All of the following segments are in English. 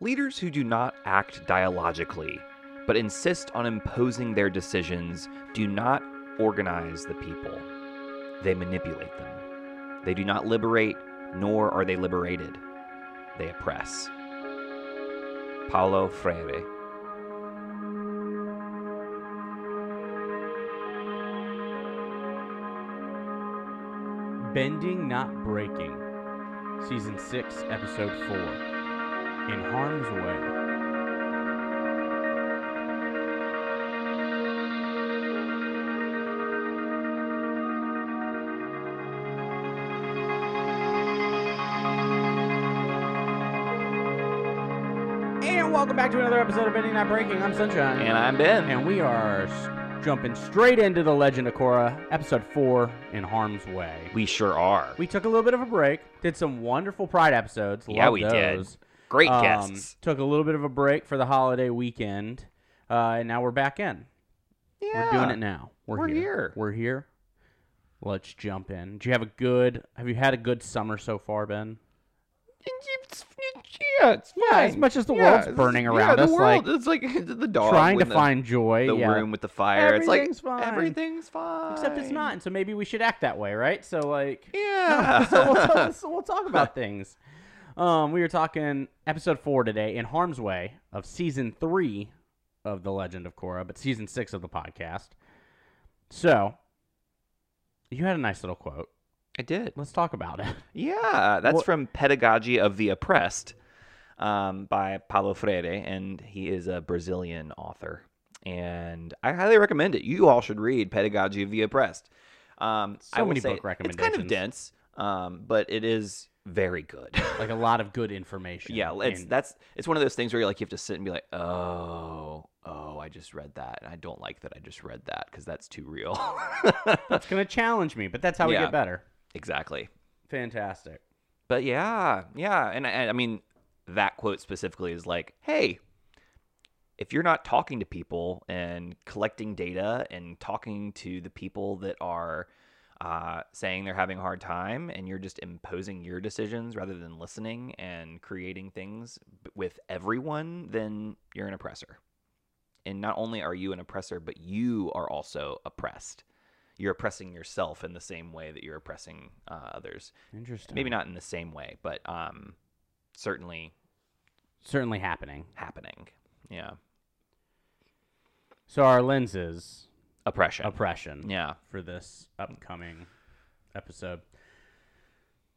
Leaders who do not act dialogically, but insist on imposing their decisions, do not organize the people. They manipulate them. They do not liberate, nor are they liberated. They oppress. Paulo Freire. Bending Not Breaking, Season 6, Episode 4 In Harm's Way. And welcome back to another episode of Bending Not Breaking. I'm Sunshine. And I'm Ben. And we are s- jumping straight into The Legend of Korra, Episode 4 In Harm's Way. We sure are. We took a little bit of a break, did some wonderful Pride episodes. Yeah, we did. Great Um, guests. Took a little bit of a break for the holiday weekend, uh, and now we're back in. Yeah. We're doing it now. We're, We're here. here. We're here. Let's jump in. Do you have a good? Have you had a good summer so far, Ben? It's, yeah, it's Yeah, as much as the Yeah, world's burning yeah, around the us, world, like, it's like the dog Trying to the, find joy. the yeah. room with the fire. It's like Everything's fine. everything's fine. Except it's not, and so maybe we should act that way, right? So like, Yeah. so, we'll so we'll talk about things. Um, we were talking episode four today in Harm's Way of season three of The Legend of Korra, but season six of the podcast. So, you had a nice little quote. I did. Let's talk about it. Yeah, that's What- from Pedagogy of the Oppressed um, by Paulo Freire, and he is a Brazilian author. And I highly recommend it. You all should read Pedagogy of the Oppressed. Um, I So will many say book It's kind of dense, um, but it is very good. Like a lot of good information. yeah, it's that's it's one of those things where you're like you have to sit and be like, oh, oh, I just read that, and I don't like that I just read that because that's too real. that's gonna challenge me, but that's how we get better. exactly. Fantastic. But yeah, yeah, and I, I mean that quote specifically is like, hey, if you're not talking to people and collecting data and talking to the people that are uh, saying they're having a hard time, and you're just imposing your decisions rather than listening and creating things with everyone, then you're an oppressor. And not only are you an oppressor, but you are also oppressed. You're oppressing yourself in the same way that you're oppressing uh, others Interesting. maybe not in the same way, but um, certainly certainly happening. happening. Yeah, So our lenses oppression. oppression. yeah, for this upcoming episode.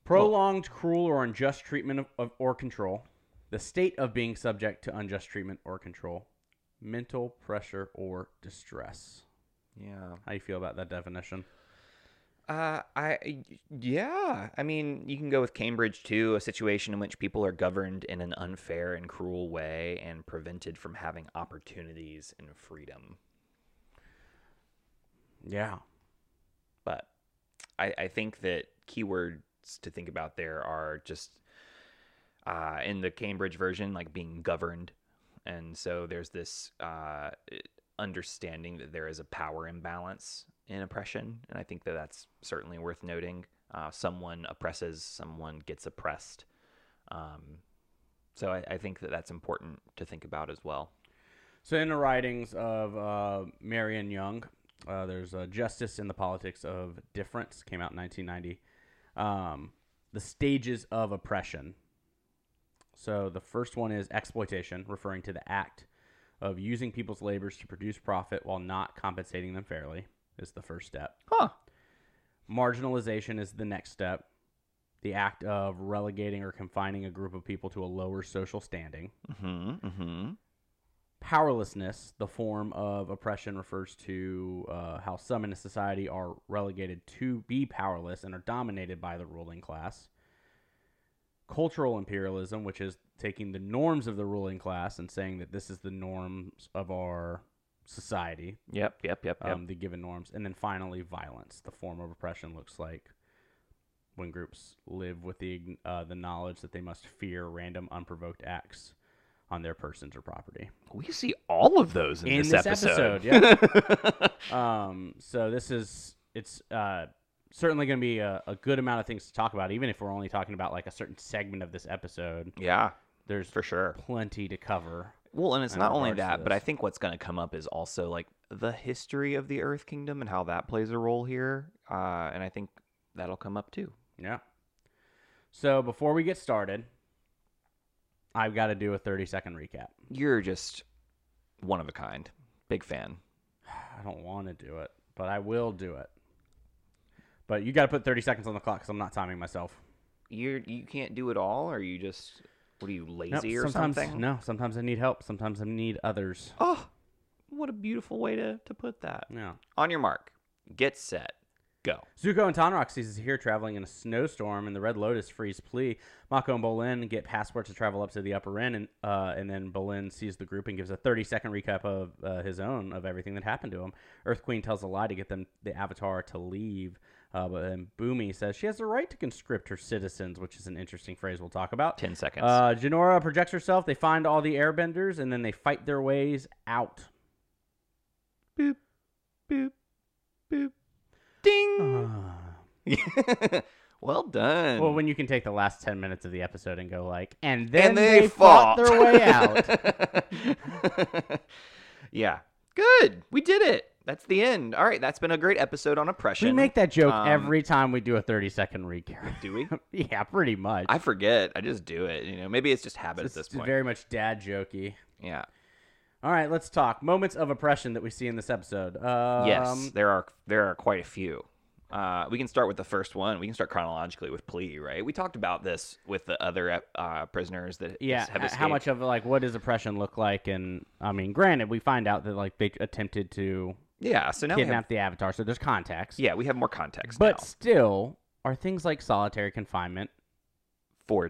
Prolonged, cruel, or unjust treatment of, of or control. The state of being subject to unjust treatment or control. Mental pressure or distress. yeah. How do you feel about that definition? Uh, I yeah. I mean, you can go with Cambridge too, a situation in which people are governed in an unfair and cruel way and prevented from having opportunities and freedom. Yeah. But I, I think that keywords to think about there are just uh, in the Cambridge version, like being governed. And so there's this uh, understanding that there is a power imbalance in oppression. And I think that that's certainly worth noting. Uh, someone oppresses, someone gets oppressed. Um, so I, I think that that's important to think about as well. So, in the writings of uh, Marion Young, uh, there's uh, Justice in the Politics of Difference, came out in 1990. Um, the stages of oppression. So, the first one is exploitation, referring to the act of using people's labors to produce profit while not compensating them fairly, is the first step. Huh. Marginalization is the next step. The act of relegating or confining a group of people to a lower social standing. Mm-hmm. Mm-hmm. Powerlessness, the form of oppression, refers to uh, how some in a society are relegated to be powerless and are dominated by the ruling class. Cultural imperialism, which is taking the norms of the ruling class and saying that this is the norms of our society, Yep. Yep. Yep. Yep. um, the given norms. And then finally, violence. The form of oppression looks like when groups live with the uh, the knowledge that they must fear random, unprovoked acts on their persons or property. we see all of those in, In this, this episode. episode, Um, so this is it's uh, certainly going to be a, a good amount of things to talk about, even if we're only talking about like a certain segment of this episode. yeah. there's for sure. plenty to cover. Well, and it's not only that, but I think what's going to come up is also like the history of the Earth Kingdom and how that plays a role here. Uh, and I think that'll come up too. Yeah. So before we get started, I've got to do a 30 second recap. You're just one of a kind. Big fan. I don't want to do it, but I will do it. But you got to put 30 seconds on the clock because I'm not timing myself. You're you can't do it all, or you just what are you Nope, lazy or sometimes, something? No, sometimes I need help. Sometimes I need others. Oh, what a beautiful way to to put that. Yeah. On your mark, get set, go. Zuko and Tonraq is here traveling in a snowstorm, and the Red Lotus frees P'Li. Mako and Bolin get passports to travel up to the upper end, and uh, and then Bolin sees the group and gives a 30 second recap of uh, his own of everything that happened to him. Earth Queen tells a lie to get them the Avatar to leave, uh, but then Bumi says she has the right to conscript her citizens, which is an interesting phrase we'll talk about. Ten seconds. Uh, Jinora projects herself. They find all the airbenders, and then they fight their ways out. boop, boop, boop, ding. well done. Well, when you can take the last 10 minutes of the episode and go like, and then and they, they, fought fought their way out. yeah, good. We did it. That's the end. All right, that's been a great episode on oppression. we make that joke Um, every time we do a 30 second recap. Do we? yeah, pretty much. I forget. I just do it. You know, maybe it's just habit it's at this point. very much dad jokey. yeah. All right, let's talk moments of oppression that we see in this episode. Um, Yes, there are there are quite a few. Uh, we can start with the first one. We can start chronologically with P'Li, right? We talked about this with the other uh, prisoners that Yeah, have escaped. how much of like what does oppression look like? And I mean, granted, we find out that like they attempted to Yeah, so now kidnap have, the Avatar, so there's context. yeah we have more context but now. still, are things like solitary confinement for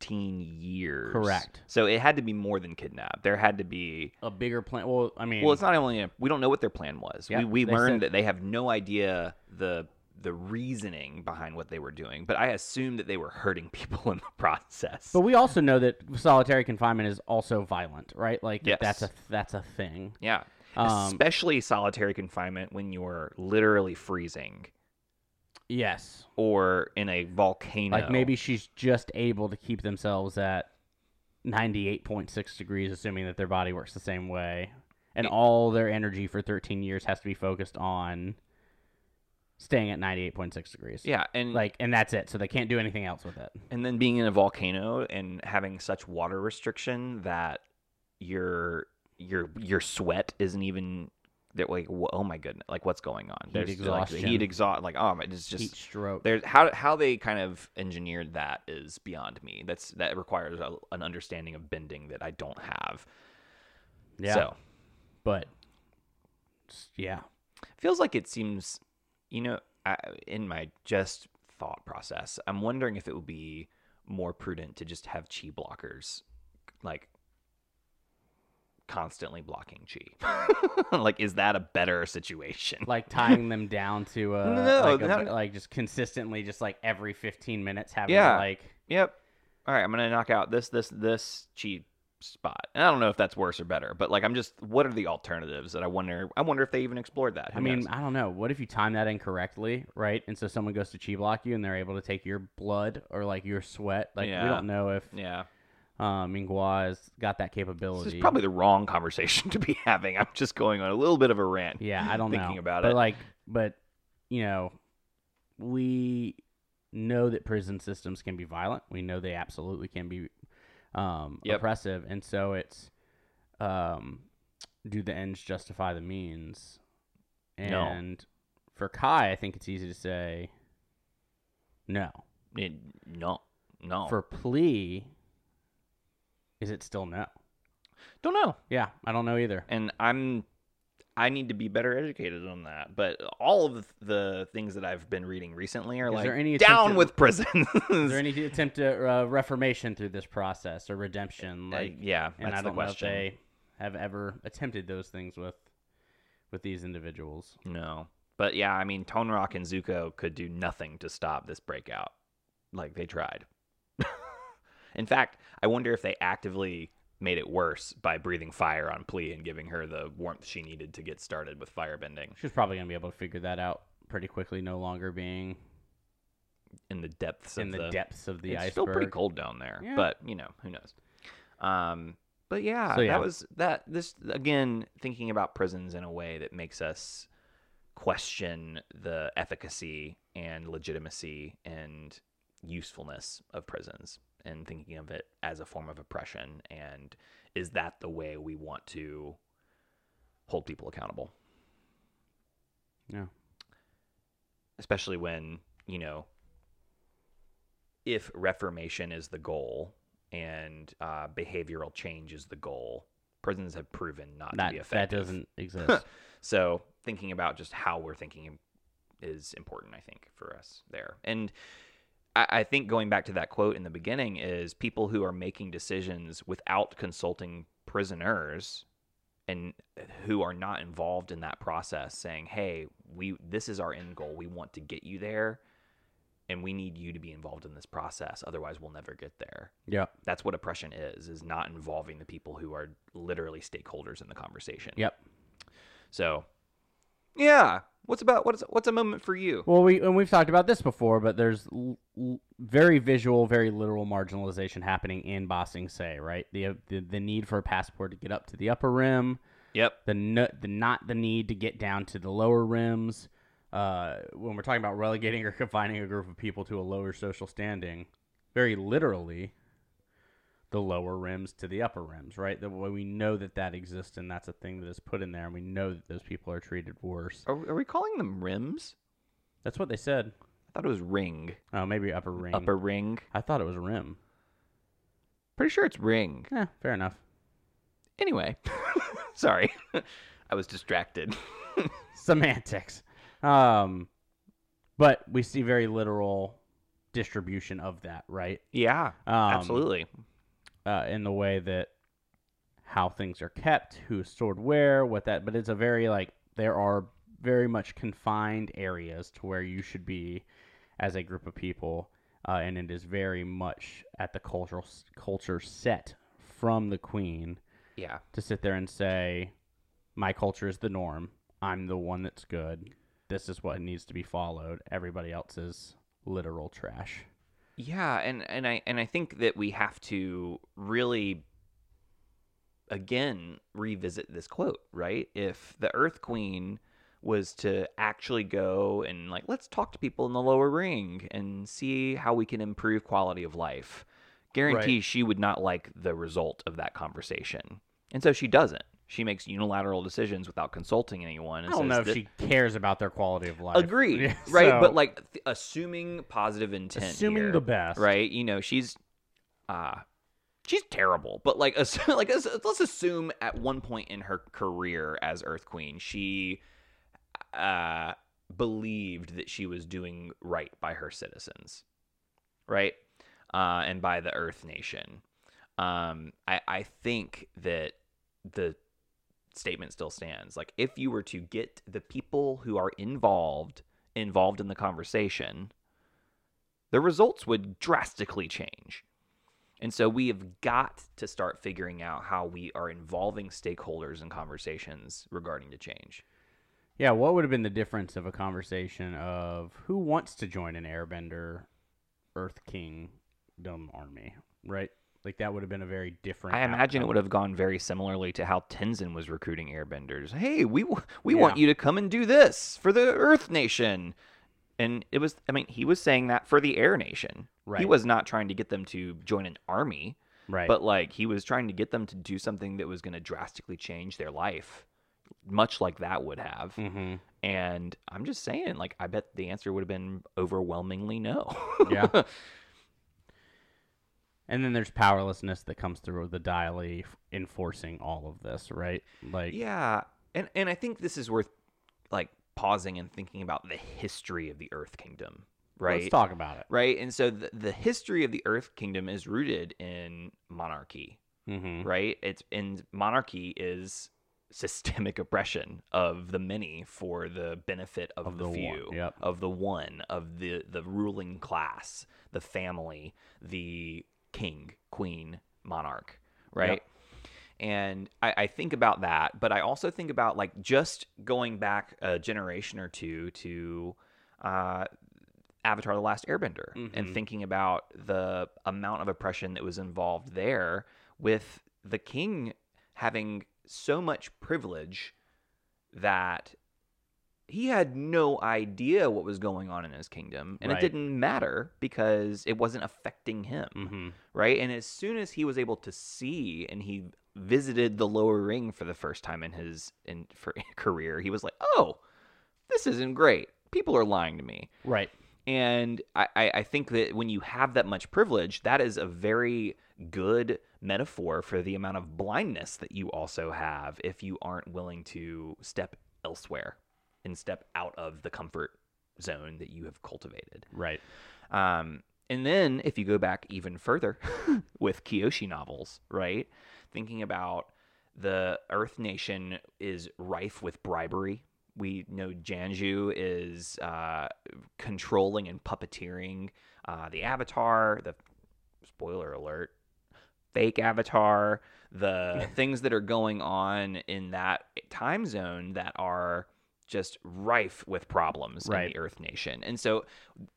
13 years. Correct. So it had to be more than kidnap. There had to be. a bigger plan? Well, I mean, Well, it's not only a, we don't know what their plan was. Yeah, we we learned said- that they have no idea the the reasoning behind what they were doing, but I assume that they were hurting people in the process. But we also know that solitary confinement is also violent, right? Like Yes. that's a that's a thing. yeah. Um, Especially solitary confinement when you're literally freezing Yes. or in a volcano. Like maybe she's just able to keep themselves at 98.6 degrees assuming that their body works the same way and all their energy for 13 years has to be focused on staying at 98.6 degrees. Yeah, and Like and that's it. So they can't do anything else with it. and then being in a volcano and having such water restriction that your your your sweat isn't even that like oh my goodness like what's going on Heat There's, like, the exhaustion. heat exhaust like oh my it's just Heat stroke. there's how how they kind of engineered that is beyond me that's that requires a, an understanding of bending that I don't have Yeah. so But yeah. feels like it seems you know I, in my just thought process i'm wondering if it would be more prudent to just have chi blockers like constantly blocking chi like is that a better situation like tying them down to a No, like, a- like just consistently just like every 15 minutes having Yeah. like yep all right i'm gonna knock out this this this chi spot and i don't know if that's worse or better but like i'm just what are the alternatives that i wonder i wonder if they even explored that I mean, knows? I don't know. What if you time that incorrectly, right? And so someone goes to chi block you and they're able to take your blood or like your sweat. Like we don't know if yeah Ming-Hua has got that capability. this is probably the wrong conversation to be having i'm just going on a little bit of a rant yeah, I don't thinking know about but it. like, but you know, we know that prison systems can be violent. We know they absolutely can be um, Yep. oppressive, and so it's um, do the ends justify the means? No. And for Kai, I think it's easy to say no. It- no no For P'Li, is it still no? don't know Yeah, I don't know either. and i'm i need to be better educated on that but all of the things that i've been reading recently are Is like there any down to- with prison Is there any attempt at uh, reformation through this process or redemption? Uh, Like, yeah and I the don't know if question they have ever attempted those things with with these individuals. no but yeah i mean Tonraq and zuko could do nothing to stop this breakout like they tried in fact i wonder if they actively made it worse by breathing fire on P'Li and giving her the warmth she needed to get started with firebending She's probably gonna be able to figure that out pretty quickly. No longer being in the depths in of the, depths of the it's iceberg. still pretty cold down there Yeah. but you know who knows Um, but yeah, So, yeah. that was that. This again, thinking about prisons in a way that makes us question the efficacy and legitimacy and usefulness of prisons, and thinking of it as a form of oppression. And is that the way we want to hold people accountable? Yeah. especially when you know if reformation is the goal and uh, behavioral change is the goal prisons have proven not That to be effective. that doesn't exist. so thinking about just how we're thinking is important i think for us there and I, I think going back to that quote in the beginning is people who are making decisions without consulting prisoners and who are not involved in that process saying hey we this is our end goal. We want to get you there and we need you to be involved in this process. Otherwise we'll never get there. Yeah. That's what oppression is is not involving the people who are literally stakeholders in the conversation. Yep. so yeah what's about what's what's a moment for you Well, we and we've talked about this before, but there's l- l- very visual, very literal marginalization happening in Ba Sing Se, right? The, the the need for a passport to get up to the upper rim, yep the no, the not the need to get down to the lower rims. Uh, when we're talking about relegating or confining a group of people to a lower social standing, very literally, the lower rims to the upper rims, right? That way we know that that exists and that's a thing that is put in there, and we know that those people are treated worse. are, are we calling them rims That's what they said. i thought it was ring Oh, maybe upper ring. upper ring I thought it was rim. pretty sure it's ring Yeah, fair enough. anyway sorry i was distracted Semantics. Um, but we see very literal distribution of that, right? yeah Um, absolutely Uh, in the way that how things are kept, who's stored where, what that. But it's a very like there are very much confined areas to where you should be as a group of people, uh, and it is very much at the cultural culture set from the queen yeah to sit there and say, my culture is the norm. I'm the one that's good. This is what needs to be followed. Everybody else is literal trash. Yeah, and and I and I think that we have to really again revisit this quote, right? If the Earth Queen was to actually go and like let's talk to people in the lower ring and see how we can improve quality of life. Guarantee Right. she would not like the result of that conversation. And so she doesn't. She makes unilateral decisions without consulting anyone. I don't know if that- she cares about their quality of life. Agreed, Yeah, right? so- But like th- assuming positive intent, assuming here, the best, right? You know, she's uh she's terrible, but like ass- like let's let's assume at one point in her career as Earth Queen, she uh believed that she was doing right by her citizens. Right? Uh and by the Earth Nation. Um I I think that the statement still stands. Like if you were to get the people who are involved involved in the conversation, the results would drastically change. And so we have got to start figuring out how we are involving stakeholders in conversations regarding to change. Yeah, what would have been the difference of a conversation of who wants to join an Airbender Earth Kingdom army, right? Like that would have been a very different. I imagine it would have gone very similarly to how Tenzin was recruiting airbenders. Hey, we we Yeah. want you to come and do this for the Earth Nation. And it was I mean, he was saying that for the Air Nation. Right. He was not trying to get them to join an army, right, but like he was trying to get them to do something that was going to drastically change their life, much like that would have. hmm And I'm just saying, like, I bet the answer would have been overwhelmingly no. Yeah. and then there's powerlessness that comes through the Dai Li enforcing all of this, right? Like, yeah, and and I think this is worth like pausing and thinking about the history of the Earth Kingdom, right? let's talk about it. Right, and so the, the history of the Earth Kingdom is rooted in monarchy, Mm-hmm. right? It's and monarchy is systemic oppression of the many for the benefit of, Of the, the one, few, yep. of the one, of the the ruling class, the family, the king, queen, monarch, right? And I, I think about that, but I also think about like just going back a generation or two to uh, Avatar: The Last Airbender, and Mhm. thinking about the amount of oppression that was involved there with the king having so much privilege that he had no idea what was going on in his kingdom and Right. it didn't matter because it wasn't affecting him Mm-hmm. right and as soon as he was able to see and he visited the lower ring for the first time in his in for career he was like oh this isn't great people are lying to me Right. and I, I I think that when you have that much privilege, that is a very good metaphor for the amount of blindness that you also have if you aren't willing to step elsewhere and step out of the comfort zone that you have cultivated. Right. Um, and then if you go back even further with Kyoshi novels, right? Thinking about the Earth Nation is rife with bribery. We know Jianzhu is uh, controlling and puppeteering uh, the Avatar, the spoiler alert, fake Avatar, the things that are going on in that time zone that are just rife with problems in the Earth Nation. And so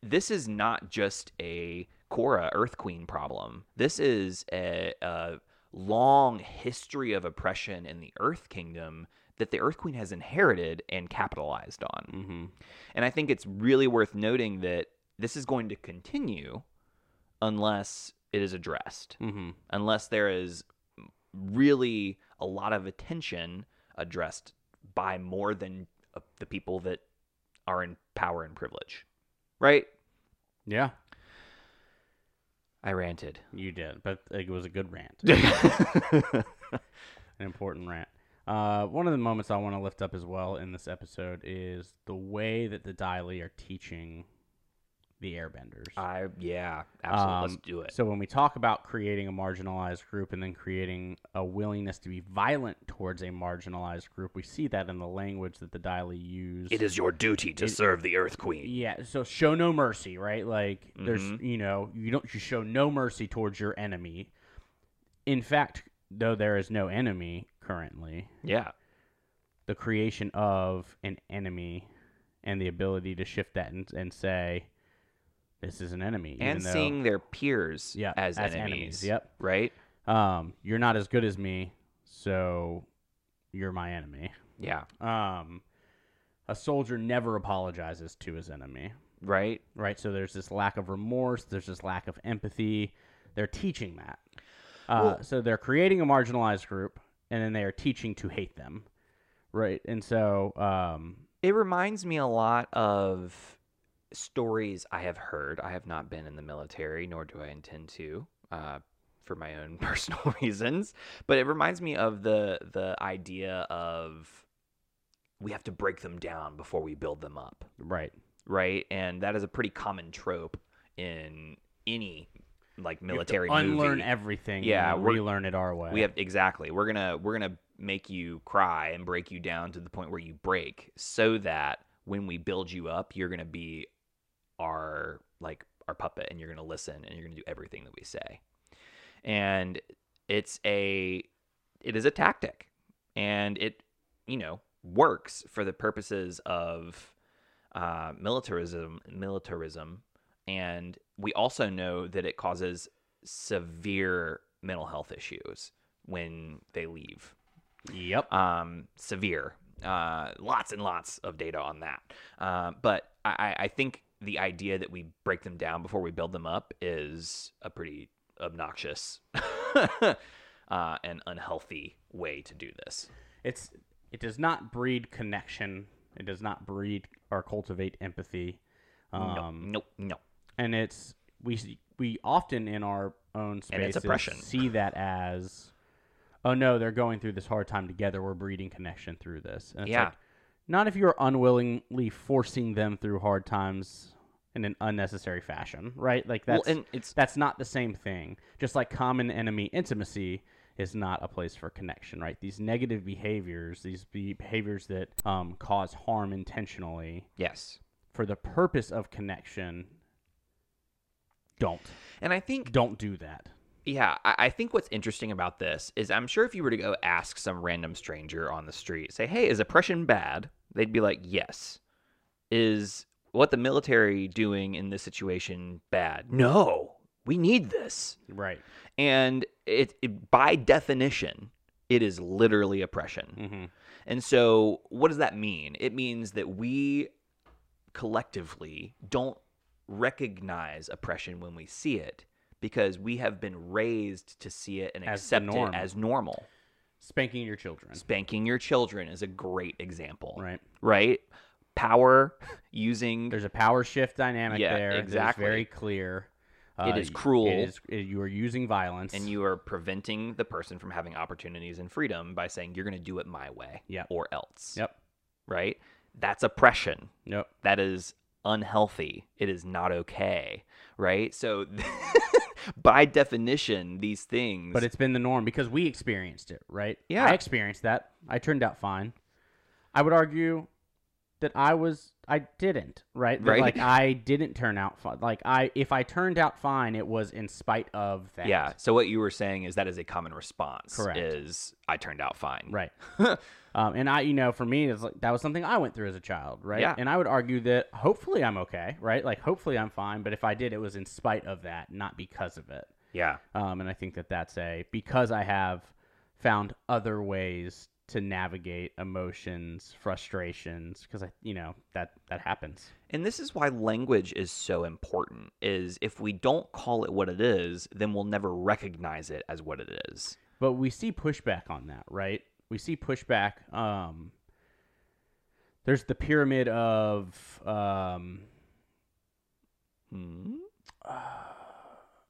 this is not just a Korra Earth Queen problem. This is a, a long history of oppression in the Earth Kingdom that the Earth Queen has inherited and capitalized on. Mm-hmm. And I think it's really worth noting that this is going to continue unless it is addressed, Mm-hmm. unless there is really a lot of attention addressed by more than the people that are in power and privilege. Right? Yeah, I ranted. you did, but it was a good rant, an important rant. Uh, one of the moments I want to lift up as well in this episode is the way that the Dai Li are teaching the Airbenders. I yeah, absolutely. Let's Um, do it. So when we talk about creating a marginalized group and then creating a willingness to be violent towards a marginalized group, we see that in the language that the Dai Li use. It is your duty to it- serve the Earth Queen. Yeah, so show no mercy, right? Like there's Mhm. you know, you don't you show no mercy towards your enemy. In fact, though there is no enemy currently, Yeah. the creation of an enemy and the ability to shift that and, and say this is an enemy And though, seeing their peers yeah, as, as enemies. enemies, yep. Right? um you're not as good as me, so you're my enemy. Yeah. Um a soldier never apologizes to his enemy. Right? right? So there's this lack of remorse, there's this lack of empathy. They're teaching that. Uh, Well- so they're creating a marginalized group, and then they are teaching to hate them, right? And so, um, It reminds me a lot of stories I have heard. I have not been in the military, nor do I intend to, uh, for my own personal reasons. But it reminds me of the the idea of we have to break them down before we build them up, right, right? And that is a pretty common trope in any like You have to military unlearn movie. everything, Yeah, and we're- relearn it our way. We have exactly. We're gonna we're gonna make you cry and break you down to the point where you break, so that when we build you up, you're gonna be our like our puppet, and you're gonna listen, and you're gonna do everything that we say. And it's a it is a tactic, and it you know works for the purposes of uh, militarism militarism, and we also know that it causes severe mental health issues when they leave. Yep. Um, severe. Uh, lots and lots of data on that. Uh, but I- I think the idea that we break them down before we build them up is a pretty obnoxious uh, and unhealthy way to do this. It's it does not breed connection. It does not breed or cultivate empathy. Um, no, no, no. and it's we we often in our own spaces see that as oh no they're going through this hard time together we're breeding connection through this and it's Yeah. like, not if you're unwillingly forcing them through hard times in an unnecessary fashion right? Like that's well, and it's that's not the same thing. Just like common enemy intimacy is not a place for connection right? These negative behaviors these behaviors that um, cause harm intentionally yes. for the purpose of connection don't. And I think don't do that Yeah, I, I think what's interesting about this is I'm sure if you were to go ask some random stranger on the street, say, hey, is oppression bad? They'd be like, yes. Is what the military doing in this situation bad? No. We need this. Right. And it, it by definition, it is literally oppression. Mm-hmm. And so, what does that mean? It means that we collectively don't recognize oppression when we see it because we have been raised to see it and As accept it as normal. Spanking your children. Spanking your children is a great example, Right. right? Power using There's a power shift dynamic Yeah, there. exactly. very clear. It Uh, is cruel. It is, it- you are using violence. and you are preventing the person from having opportunities and freedom by saying you're going to do it my way Yep. or else. Yep. Right? That's oppression. Yep. that is unhealthy. It is not okay, right? So, by definition, these things. But it's been the norm because we experienced it, right? Yeah. I experienced that. I turned out fine. I would argue that I was I didn't, right? That, Right. Like I didn't turn out fine. Like I if I turned out fine, it was in spite of that. yeah. So what you were saying is that is a common response. Correct. Is I turned out fine. Right. um, and I, you know, for me, it's like that was something I went through as a child, right? Yeah. And I would argue that hopefully I'm okay, right? Like hopefully I'm fine, but if I did, it was in spite of that, not because of it. Yeah. Um, and I think that that's a because I have found other ways to navigate emotions, frustrations, because I, you know, that that happens. And this is why language is so important. Is if we don't call it what it is, then we'll never recognize it as what it is. But we see pushback on that, right? We see pushback. Um, there's the pyramid of um, Hmm?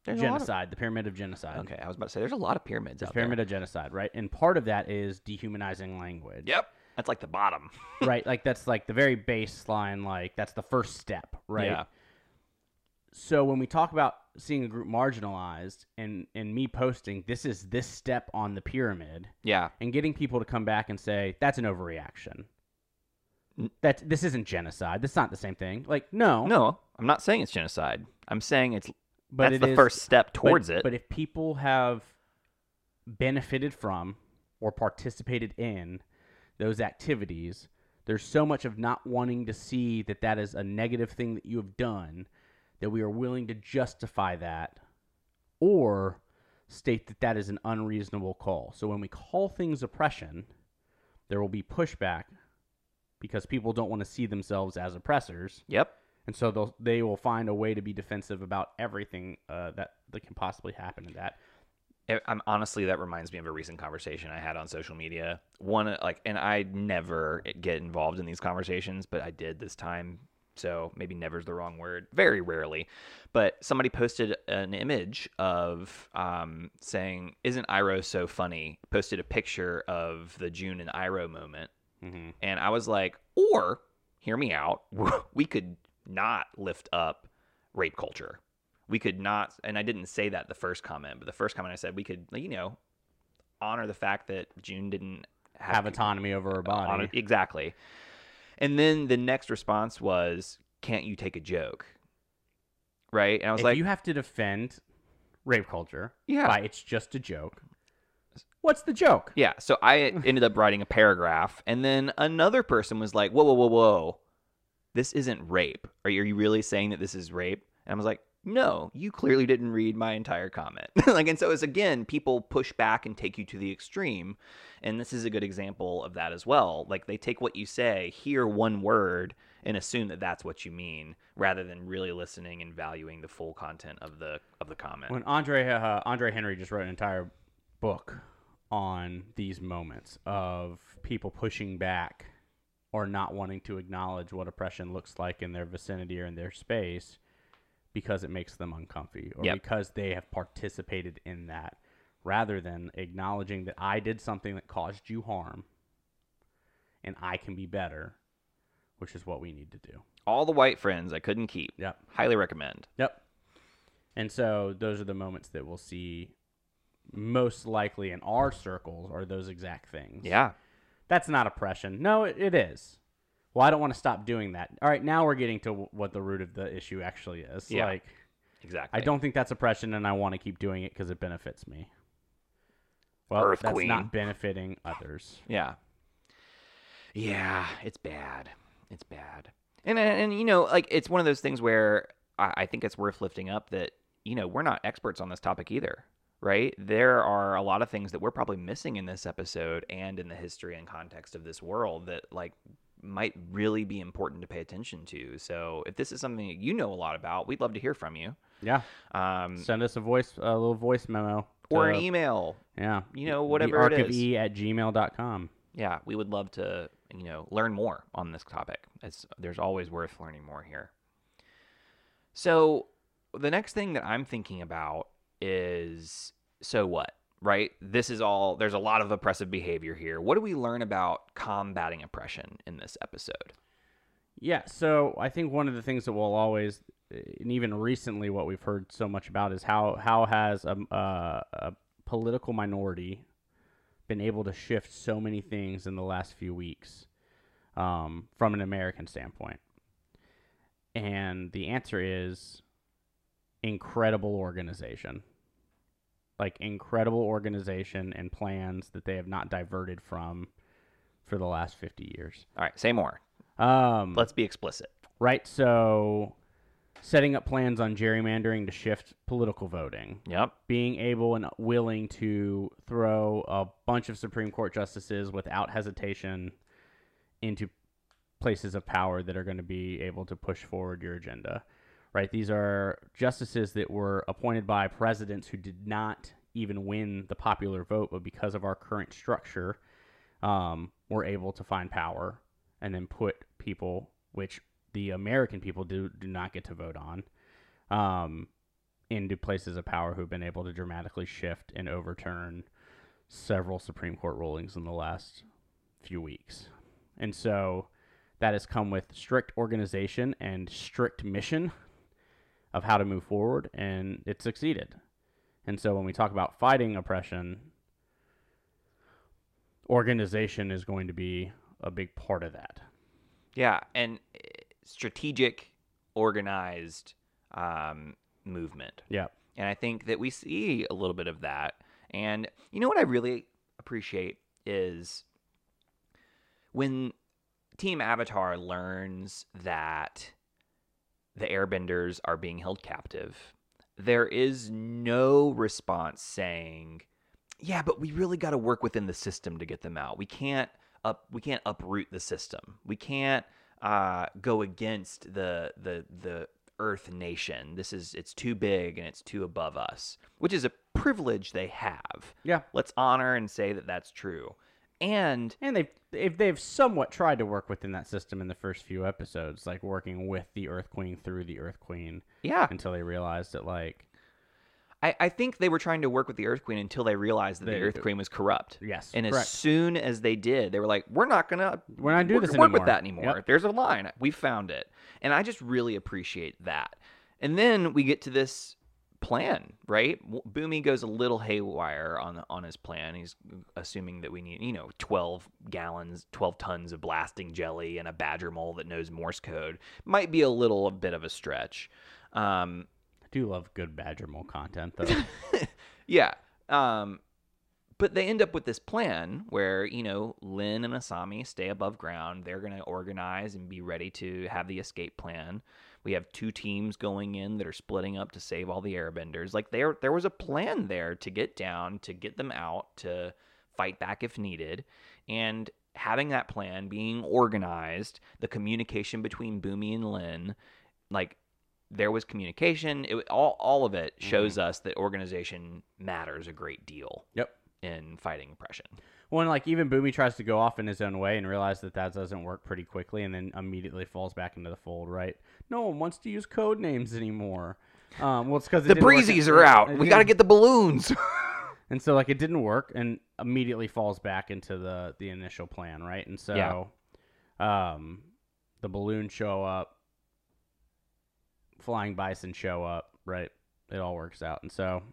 There's lot of- genocide, the pyramid of genocide. okay, I was about to say there's a lot of pyramids There's out pyramid there. of genocide, right? And part of that is dehumanizing language. Yep. That's like the bottom. right. Like that's like the very baseline, like that's the first step, right? Yeah. So when we talk about seeing a group marginalized and and me posting this is this step on the pyramid Yeah. and getting people to come back and say that's an overreaction. That this isn't genocide. That's not the same thing. Like no, No, I'm not saying it's genocide. I'm saying it's but that's the is- first step but- towards it. But if people have benefited from or participated in those activities, there's so much of not wanting to see that that is a negative thing that you have done that we are willing to justify that or state that that is an unreasonable call. So when we call things oppression, there will be pushback because people don't want to see themselves as oppressors yep. And so they'll they will find a way to be defensive about everything uh, that that can possibly happen in that. I'm honestly that reminds me of a recent conversation I had on social media. One uh, like, and I never get involved in these conversations, but I did this time. So maybe never's the wrong word. Very rarely, but somebody posted an image of um, saying, "Isn't Iroh so funny?" Posted a picture of the June and Iroh moment, Mm-hmm. and I was like, or hear me out, we could not lift up rape culture. We could not, and I didn't say that the first comment, but the first comment I said we could, you know, honor the fact that June didn't have, Have autonomy over her body. honor- exactly. And then the next response was, "Can't you take a joke?" Right? And I was if like, you have to defend rape culture, Yeah. by it's just a joke. What's the joke? Yeah. So I ended up writing a paragraph, and then another person was like, "Whoa, whoa, whoa, whoa! This isn't rape. Are you, are you really saying that this is rape?" And I was like, "No, you clearly didn't read my entire comment." like, and so it's again, people push back and take you to the extreme, and this is a good example of that as well. Like they take what you say, hear one word, and assume that that's what you mean, rather than really listening and valuing the full content of the of the comment. When Andre uh, Andre Henry just wrote an entire book on these moments of people pushing back or not wanting to acknowledge what oppression looks like in their vicinity or in their space because it makes them uncomfy or Yep. because they have participated in that rather than acknowledging that I did something that caused you harm and I can be better, which is what we need to do. All the white friends I couldn't keep. Yep. Highly recommend. Yep. And so those are the moments that we'll see most likely in our circles are those exact things. Yeah. That's not oppression. No, it, it is. Well, I don't want to stop doing that. All right, now we're getting to w- what the root of the issue actually is. Yeah. Like, Exactly. I don't think that's oppression, and I want to keep doing it because it benefits me. Well, Earth that's Queen. not benefiting others. Yeah. Yeah, it's bad. It's bad. And and, and you know, like it's one of those things where I, I think it's worth lifting up that you know, we're not experts on this topic either, right? There are a lot of things that we're probably missing in this episode and in the history and context of this world that like might really be important to pay attention to. So if this is something that you know a lot about, we'd love to hear from you. Yeah. Um, Send us a voice, a little voice memo. or an email. Yeah. you know, The whatever arc it of is. E at gmail.com. Yeah, we would love to, you know, learn more on this topic. It's there's always worth learning more here. So, the next thing that I'm thinking about is so what? Right? This is all there's a lot of oppressive behavior here. What do we learn about combating oppression in this episode? Yeah, so I think one of the things that we'll always, and even recently, what we've heard so much about is how how has a, a, a political minority been able to shift so many things in the last few weeks um, from an American standpoint, and the answer is incredible organization, like incredible organization and plans that they have not diverted from for the last fifty years. All right, say more. Um, Let's be explicit. right? So, setting up plans on gerrymandering to shift political voting, Yep. being able and willing to throw a bunch of Supreme Court justices without hesitation into places of power that are going to be able to push forward your agenda, right? These are justices that were appointed by presidents who did not even win the popular vote, but because of our current structure, um, were able to find power and then put people, which the American people do do not get to vote on, um, into places of power who've been able to dramatically shift and overturn several Supreme Court rulings in the last few weeks. And so that has come with strict organization and strict mission of how to move forward, and it succeeded. And so when we talk about fighting oppression, organization is going to be a big part of that. Yeah, and eh, strategic, organized um, movement. Yeah. And I think that we see a little bit of that. And you know what I really appreciate is when Team Avatar learns that the airbenders are being held captive, there is no response saying, "Yeah, but we really got to work within the system to get them out. We can't up we can't uproot the system. We can't uh, go against the the the Earth nation. This is it's too big and it's too above us, which is a privilege they have. Yeah. Let's honor and say that that's true. And And they've if they've somewhat tried to work within that system in the first few episodes, like working with the Earth Queen through the Earth Queen yeah, until they realized that like I, I think they were trying to work with the Earth Queen until they realized that They- the Earth Queen was corrupt. yes, And as soon as they did, they were like, "We're not gonna, We're not doing this work with anymore." that anymore. Yep. There's a line. We found it." And I just really appreciate that. And then we get to this plan, right? Bumi goes a little haywire on on his plan. He's assuming that we need, you know, 12 gallons, 12 tons of blasting jelly and a badger mole that knows Morse code. Might be a little a bit of a stretch. Um, I do love good Badger Mole content though. yeah. Um, but they end up with this plan where, you know, Lin and Asami stay above ground. They're going to organize and be ready to have the escape plan. We have two teams going in that are splitting up to save all the airbenders. Like there there was a plan there to get down, to get them out, to fight back if needed. And having that plan being organized, the communication between Bumi and Lin, like there was communication. It all all of it mm-hmm. shows us that organization matters a great deal yep. in fighting oppression. And like even Bumi tries to go off in his own way and realize that that doesn't work pretty quickly, and then immediately falls back into the fold. Right? No one wants to use code names anymore. Um, well, it's because The breezies are out. We got to get the balloons. And so like it didn't work and immediately falls back into the the initial plan, right? And so um the balloons show up, flying bison show up, right? It all works out. And so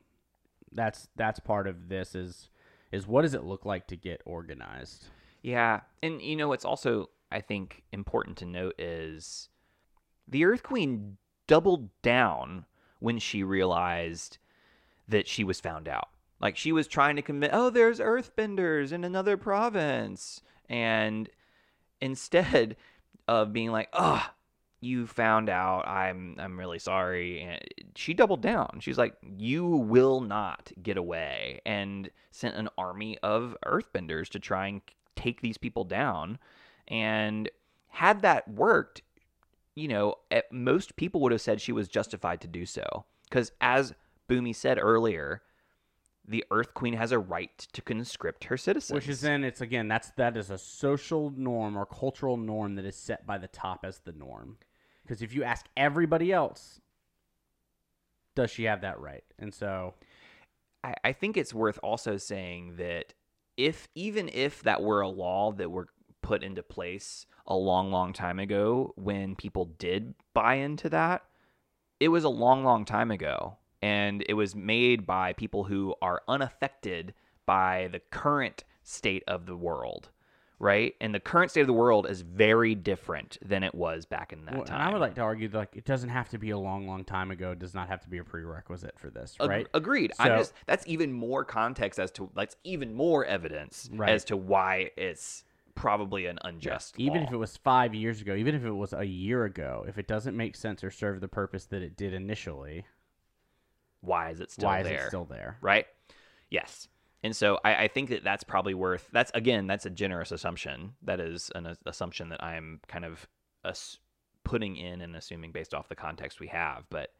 that's that's part of this is is what does it look like to get organized? yeah, and you know what's also I think important to note is the Earth Queen doubled down when she realized that she was found out. Like she was trying to commit, oh, there's earthbenders in another province. And instead of being like, oh, you found out. I'm I'm really sorry." And she doubled down. She's like, "You will not get away," and sent an army of Earthbenders to try and take these people down. And had that worked, you know, most people would have said she was justified to do so. Because as Bumi said earlier, the Earth Queen has a right to conscript her citizens. Which is then it's again that's that is a social norm or cultural norm that is set by the top as the norm. Because if you ask everybody else, does she have that right? And so I, I think it's worth also saying that if even if that were a law that were put into place a long, long time ago when people did buy into that, it was a long, long time ago. And it was made by people who are unaffected by the current state of the world, right? And the current state of the world is very different than it was back in that Well, time. and I would like to argue that like it doesn't have to be a long, long time ago. It does not have to be a prerequisite for this, Ag- right? Agreed. I'm So- just that's even more context as to that's even more evidence Right. as to why it's probably an unjust. even law. if it was five years ago, even if it was a year ago, if it doesn't make sense or serve the purpose that it did initially, why is it still why there? is it still there? right? Yes. And so I, I think that that's probably worth. That's again, that's a generous assumption. That is an assumption that I'm kind of us putting in and assuming based off the context we have. But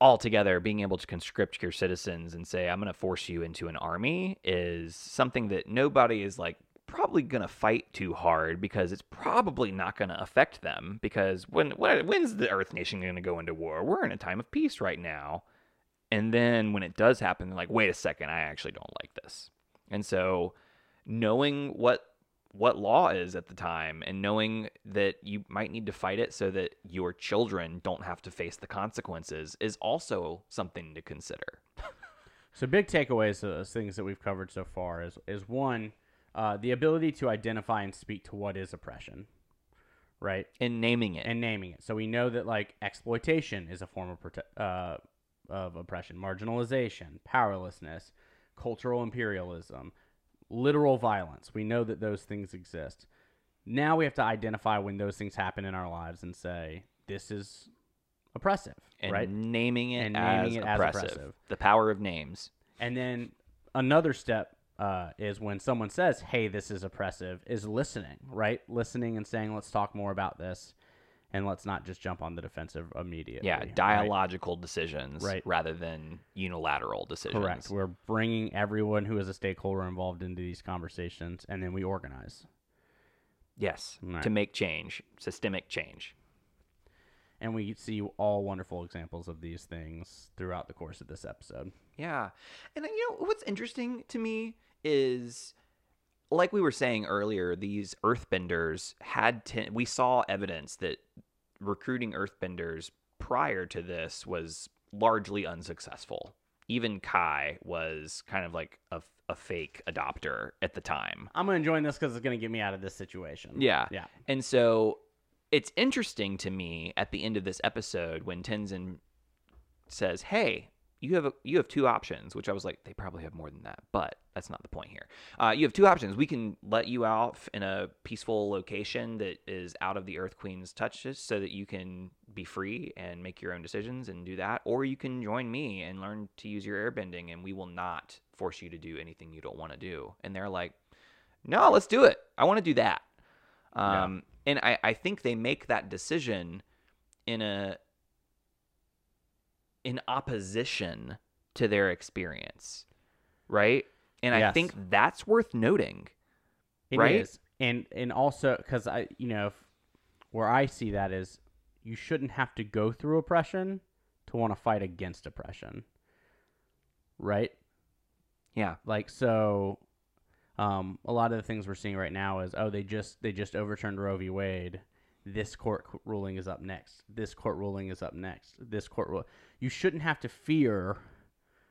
altogether, being able to conscript your citizens and say, "I'm going to force you into an army," is something that nobody is like probably going to fight too hard because it's probably not going to affect them because when, when when's the earth nation going to go into war we're in a time of peace right now and then when it does happen, they're like, wait a second, I actually don't like this. And so knowing what what law is at the time and knowing that you might need to fight it so that your children don't have to face the consequences is also something to consider. So big takeaways of those things that we've covered so far is is one, uh, the ability to identify and speak to what is oppression, right? And naming it. and naming it. So we know that like exploitation is a form of prote- uh, of oppression, marginalization, powerlessness, cultural imperialism, literal violence. We know that those things exist. Now we have to identify when those things happen in our lives and say this is oppressive, and right? naming it, And as, naming it as oppressive. oppressive. The power of names. And then another step uh, is when someone says, "Hey, this is oppressive," is listening, right? Listening and saying, "Let's talk more about this." And let's not just jump on the defensive immediately. Yeah, right? dialogical decisions Right. rather than unilateral decisions. Correct. We're bringing everyone who is a stakeholder involved into these conversations, and then we organize. Yes, Right. to make change, systemic change. And we see all wonderful examples of these things throughout the course of this episode. Yeah. And then, you know, what's interesting to me is like we were saying earlier, these earthbenders had ten- we saw evidence that recruiting earthbenders prior to this was largely unsuccessful. Even Kai was kind of like a, a fake adopter at the time. I'm going to join this because it's going to get me out of this situation. Yeah. Yeah. And so it's interesting to me at the end of this episode when Tenzin says, "Hey, you have a, you have two options," which I was like, they probably have more than that, but that's not the point here. Uh, you have two options. We can let you out in a peaceful location that is out of the Earth Queen's touches, so that you can be free and make your own decisions and do that, or you can join me and learn to use your airbending, and we will not force you to do anything you don't want to do. And they're like, "No, let's do it. I want to do that." Yeah. Um, and I, I think they make that decision in a in opposition to their experience, right? And I think that's worth noting. It Right? is. And and also because I you know where I see that is you shouldn't have to go through oppression to want to fight against oppression. Right? Yeah, Like so um, a lot of the things we're seeing right now is oh they just they just overturned Roe v. Wade. This court ruling is up next. This court ruling is up next. This court rule. You shouldn't have to fear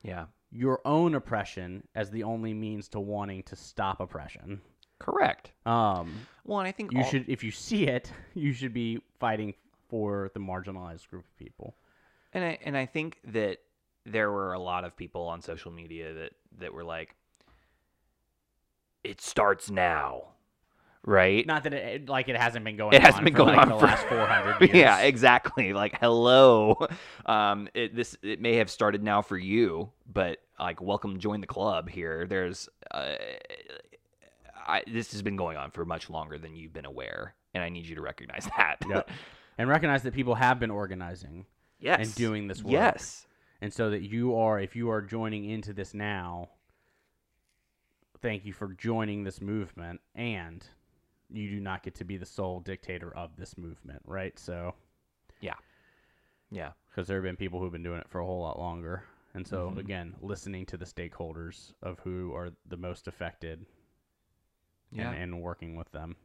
yeah, your own oppression as the only means to wanting to stop oppression. correct. Um, Well, and I think you all- should if you see it you should be fighting for the marginalized group of people And I and I think that there were a lot of people on social media that that were like, "It starts now," right? Not that it like it hasn't been going. It hasn't on been for, going like, on the for- last four hundred years. yeah, exactly. Like, hello. Um, it, this it may have started now for you, but like, welcome, join the club. Here, there's, uh, I, this has been going on for much longer than you've been aware, and I need you to recognize that. Yep. and recognize that people have been organizing yes. and doing this work. Yes. And so that you are, if you are joining into this now, thank you for joining this movement. And you do not get to be the sole dictator of this movement, right? So, Yeah. Yeah, because there have been people who've been doing it for a whole lot longer. And so, Mhm. again, listening to the stakeholders of who are the most affected Yeah. and, and working with them.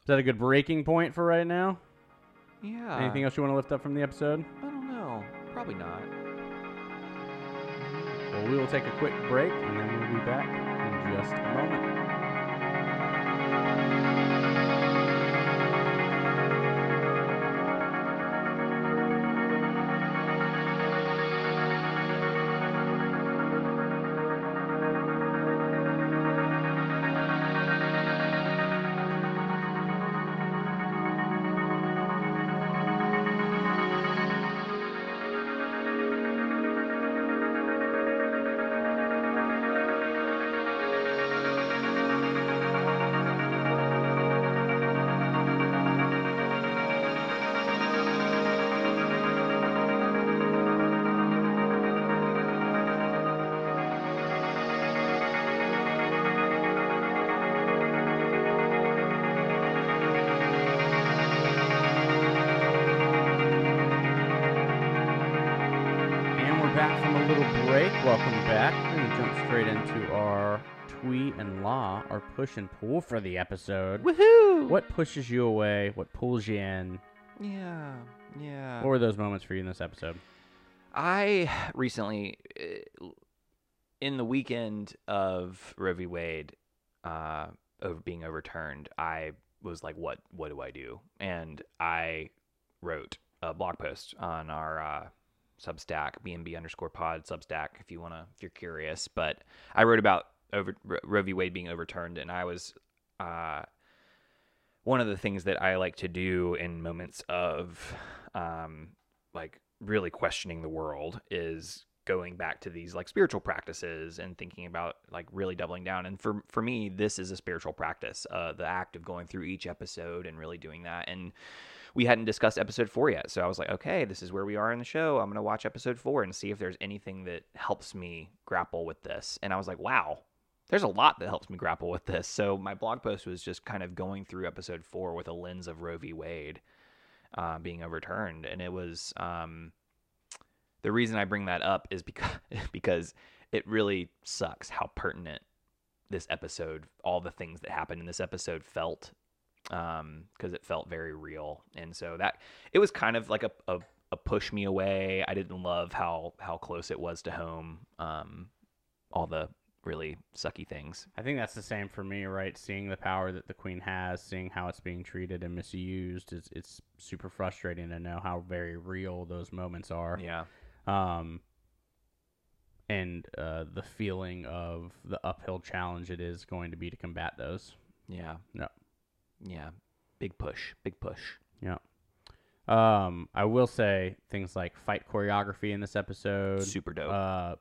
Is that a good breaking point for right now? yeah. Anything else you want to lift up from the episode? I don't know. Probably not. Well, we will take a quick break and then we'll be back in just a moment. Little break. Welcome back. We're going to jump straight into our Tui and La, our push and pull for the episode. Woohoo! What pushes you away? What pulls you in? Yeah. Yeah. What were those moments for you in this episode? I recently, uh, in the weekend of Roe v. Wade uh, over being overturned, I was like, "What? What do I do?" And I wrote a blog post on our uh, Substack, BNB underscore Pod Substack, if you wanna, if you're curious. But I wrote about over Ro- Roe v. Wade being overturned, and I was. Uh, one of the things that I like to do in moments of um, like really questioning the world is going back to these like spiritual practices and thinking about like really doubling down and for for me this is a spiritual practice uh the act of going through each episode and really doing that and we hadn't discussed episode 4 yet. So I was like okay this is where we are in the show. I'm going to watch episode 4 and see if there's anything that helps me grapple with this. And I was like wow there's a lot that helps me grapple with this. So my blog post was just kind of going through episode 4 with a lens of Roe v. Wade uh, being overturned, and it was um, the reason I bring that up is because because it really sucks how pertinent this episode, all the things that happened in this episode felt, because it felt very real, and so that it was kind of like a, a a push me away. I didn't love how how close it was to home. Um, all the really sucky things. I think that's the same for me, right? Seeing the power that the queen has, seeing how it's being treated and misused, it's, it's super frustrating to know how very real those moments are. Yeah. Um, and uh, the feeling of the uphill challenge it is going to be to combat those. Yeah. No. Yeah. Big push. Big push. Yeah. Um, I will say things like fight choreography in this episode. Super dope. Uh,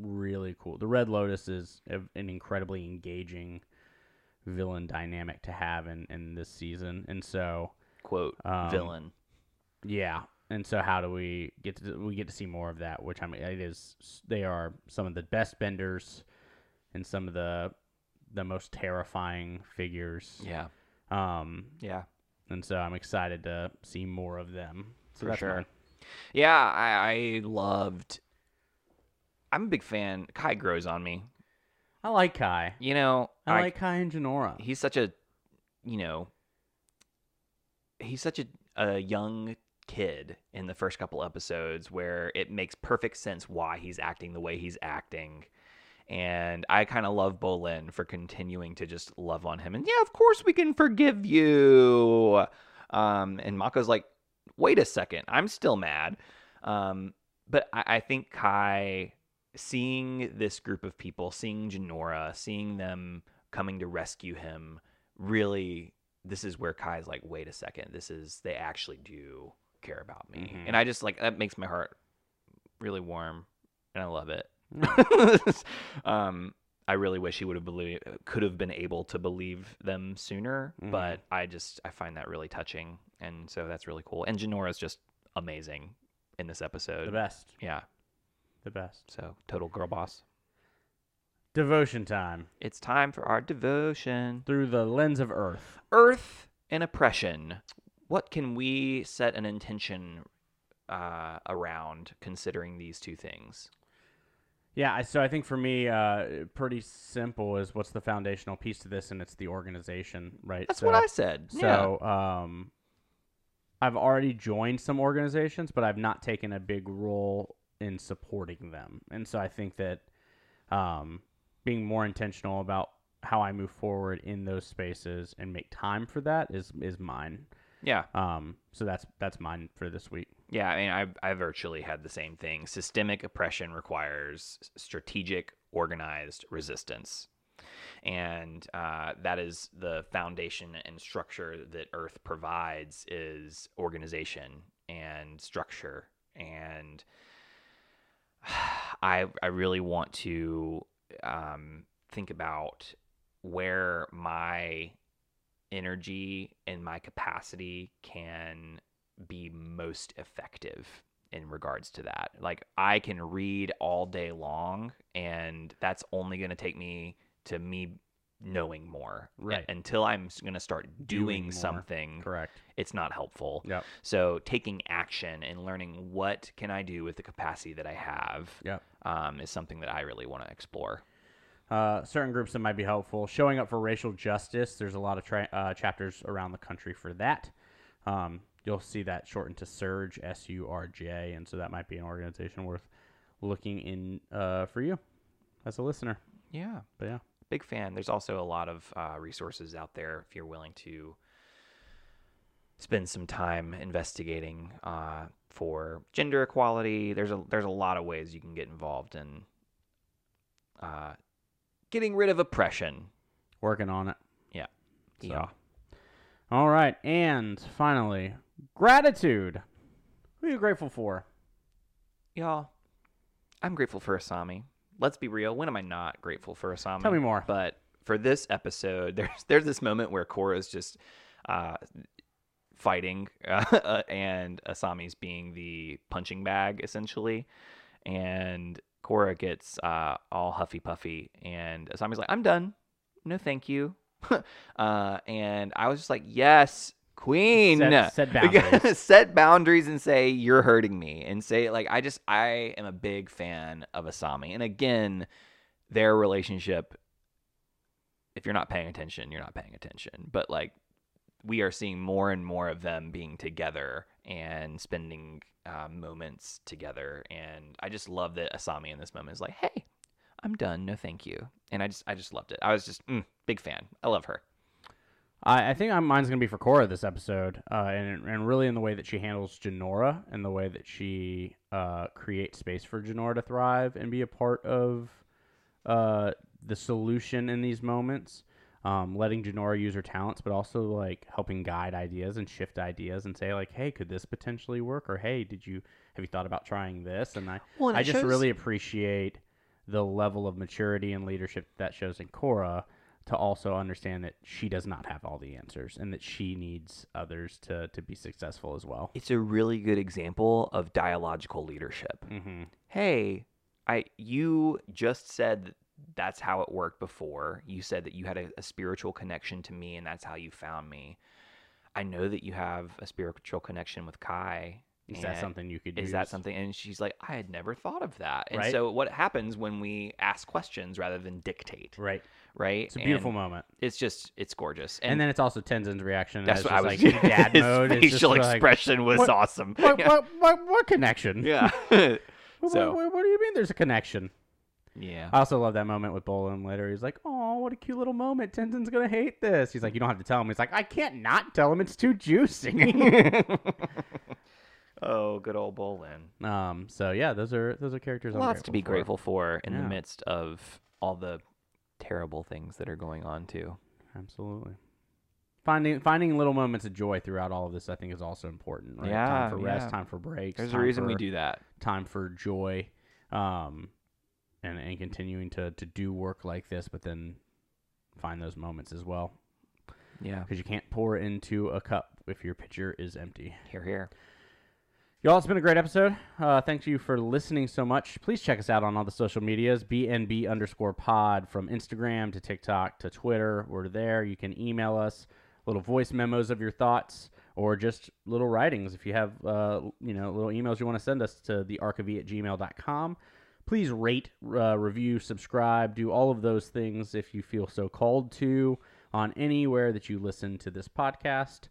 really cool. The Red Lotus is an incredibly engaging villain dynamic to have in, in this season, and so Quote um, villain. yeah. And so, how do we get to we get to see more of that? Which I mean, it is they are some of the best benders and some of the the most terrifying figures. Yeah. Um, Yeah. and so I'm excited to see more of them. So For that's sure. mine. Yeah, I, I loved. I'm a big fan. Kai grows on me. I like Kai. You know, I, like Kai and Jinora. he's such a, you know, he's such a, a young kid in the first couple episodes where it makes perfect sense why he's acting the way he's acting. And I kind of love Bolin for continuing to just love on him. And yeah, of course we can forgive you. Um, and Mako's like, wait a second, I'm still mad. Um, but I, I think Kai, seeing this group of people, seeing Jinora, seeing them coming to rescue him really this is where Kai's like, wait a second, this is they actually do care about me. Mhm. And I just like that makes my heart really warm and I love it. um I really wish he would have believed could have been able to believe them sooner, Mhm. but I just I find that really touching and so that's really cool. And Jinora's just amazing in this episode. the best. Yeah. The best. So total girl boss. Devotion time It's time for our devotion. through the lens of Earth. Earth and oppression. What can we set an intention uh, around considering these two things? Yeah, so I think for me, uh, pretty simple is what's the foundational piece to this, and it's the organization, right? That's so, what I said. yeah. So, um, I've already joined some organizations, but I've not taken a big role in supporting them, and so I think that um, being more intentional about how I move forward in those spaces and make time for that is is mine. Yeah. Um, so that's that's mine for this week. Yeah, I mean, I I virtually had the same thing. Systemic oppression requires strategic, organized resistance, and uh, that is the foundation and structure that Earth provides is organization and structure. And I I really want to um, think about where my energy and my capacity can be most effective in regards to that. Like I can read all day long and that's only going to take me to me knowing more. A- Right. until I'm going to start Doing doing, something, Correct. it's not helpful. Yep. So taking action and learning what can I do with the capacity that I have Yep. um, is something that I really want to explore. Uh, certain groups that might be helpful. Showing up for racial justice. There's a lot of tra- uh, chapters around the country for that. Um, you'll see that shortened to Surge, S U R J, and so that might be an organization worth looking in uh, for you as a listener. Yeah. But yeah, big fan. There's also a lot of uh, resources out there if you're willing to spend some time investigating uh, for gender equality. There's a there's a lot of ways you can get involved in uh, getting rid of oppression. working on it. So. Yeah. All right, and finally, gratitude. Who are you grateful for? Y'all, I'm grateful for Asami. Let's be real. When am I not grateful for Asami? Tell me more. But for this episode, there's there's this moment where Korra's just uh, fighting, uh, and Asami's being the punching bag essentially, and Korra gets uh, all huffy puffy, and Asami's like, "I'm done. No, thank you." uh, and I was just like, "Yes." Queen, Set- set boundaries. set boundaries and say you're hurting me and say like I just I am a big fan of Asami. And again their relationship if you're not paying attention you're not paying attention. But like we are seeing more and more of them being together and spending uh, moments together. And I just love that Asami in this moment is like hey I'm done. No thank you. And I just I just loved it. I was just mm, big fan. I love her I, I think mine's gonna be for Korra this episode, uh, and and really in the way that she handles Jinora and the way that she uh, creates space for Jinora to thrive and be a part of uh, the solution in these moments. Um, letting Jinora use her talents, but also like helping guide ideas and shift ideas and say like, hey, could this potentially work? Or hey, did you have you thought about trying this? And I Well, and I just shows- really appreciate the level of maturity and leadership that shows in Korra to also understand that she does not have all the answers and that she needs others to, to be successful as well. it's a really good example of dialogical leadership Mm-hmm. hey i you just said that that's how it worked before you said that you had a, a spiritual connection to me and that's how you found me i know that you have a spiritual connection with kai Is that something you could do? is that something and she's like i had never thought of that and Right. so what happens when we ask questions rather than dictate Right. Right It's a beautiful And moment. it's just it's gorgeous And, then it's also Tenzin's reaction. that's what i was like dad his mode. Facial like, expression was what- awesome What, yeah, what, what, what connection? yeah. What, so what, what do you mean there's a connection? yeah I also love that moment with Bolin later. He's like, "Oh, what a cute little moment. Tenzin's gonna hate this." He's like, "You don't have to tell him." He's like, "I can't not tell him. It's too juicy." oh, good old Bolin. um. So yeah, those are those are characters. I'm Lots to be for. grateful for in Yeah. the midst of all the terrible things that are going on too. Absolutely. Finding finding little moments of joy throughout all of this, I think, is also important. Right? Yeah, time for rest, yeah. time for breaks. There's a reason we do that. time for joy, um, and and continuing to to do work like this, but then find those moments as well, Yeah. because you can't pour into a cup if your pitcher is empty. Here, here. Y'all, it's been a great episode. Uh, thank you for listening so much. Please check us out on all the social medias, BNB underscore pod from Instagram to TikTok to Twitter. We're there. You can email us little voice memos of your thoughts or just little writings if you have, uh, you know, little emails you want to send us to thearchive at gmail.com. Please rate, uh, review, subscribe, do all of those things if you feel so called to on anywhere that you listen to this podcast.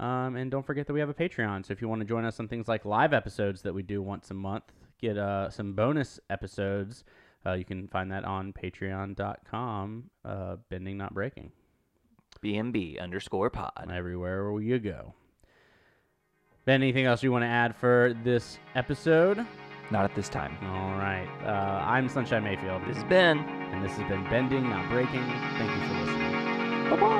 Um, and don't forget that we have a Patreon. So if you want to join us on things like live episodes that we do once a month, get uh, some bonus episodes, uh, you can find that on patreon.com, uh, bending not breaking, BNB underscore pod. everywhere where you go. Ben, anything else you want to add for this episode? Not at this time. All right. Uh, I'm Sunshine Mayfield, This has been. and this has been Bending Not Breaking. Thank you for listening. Bye bye.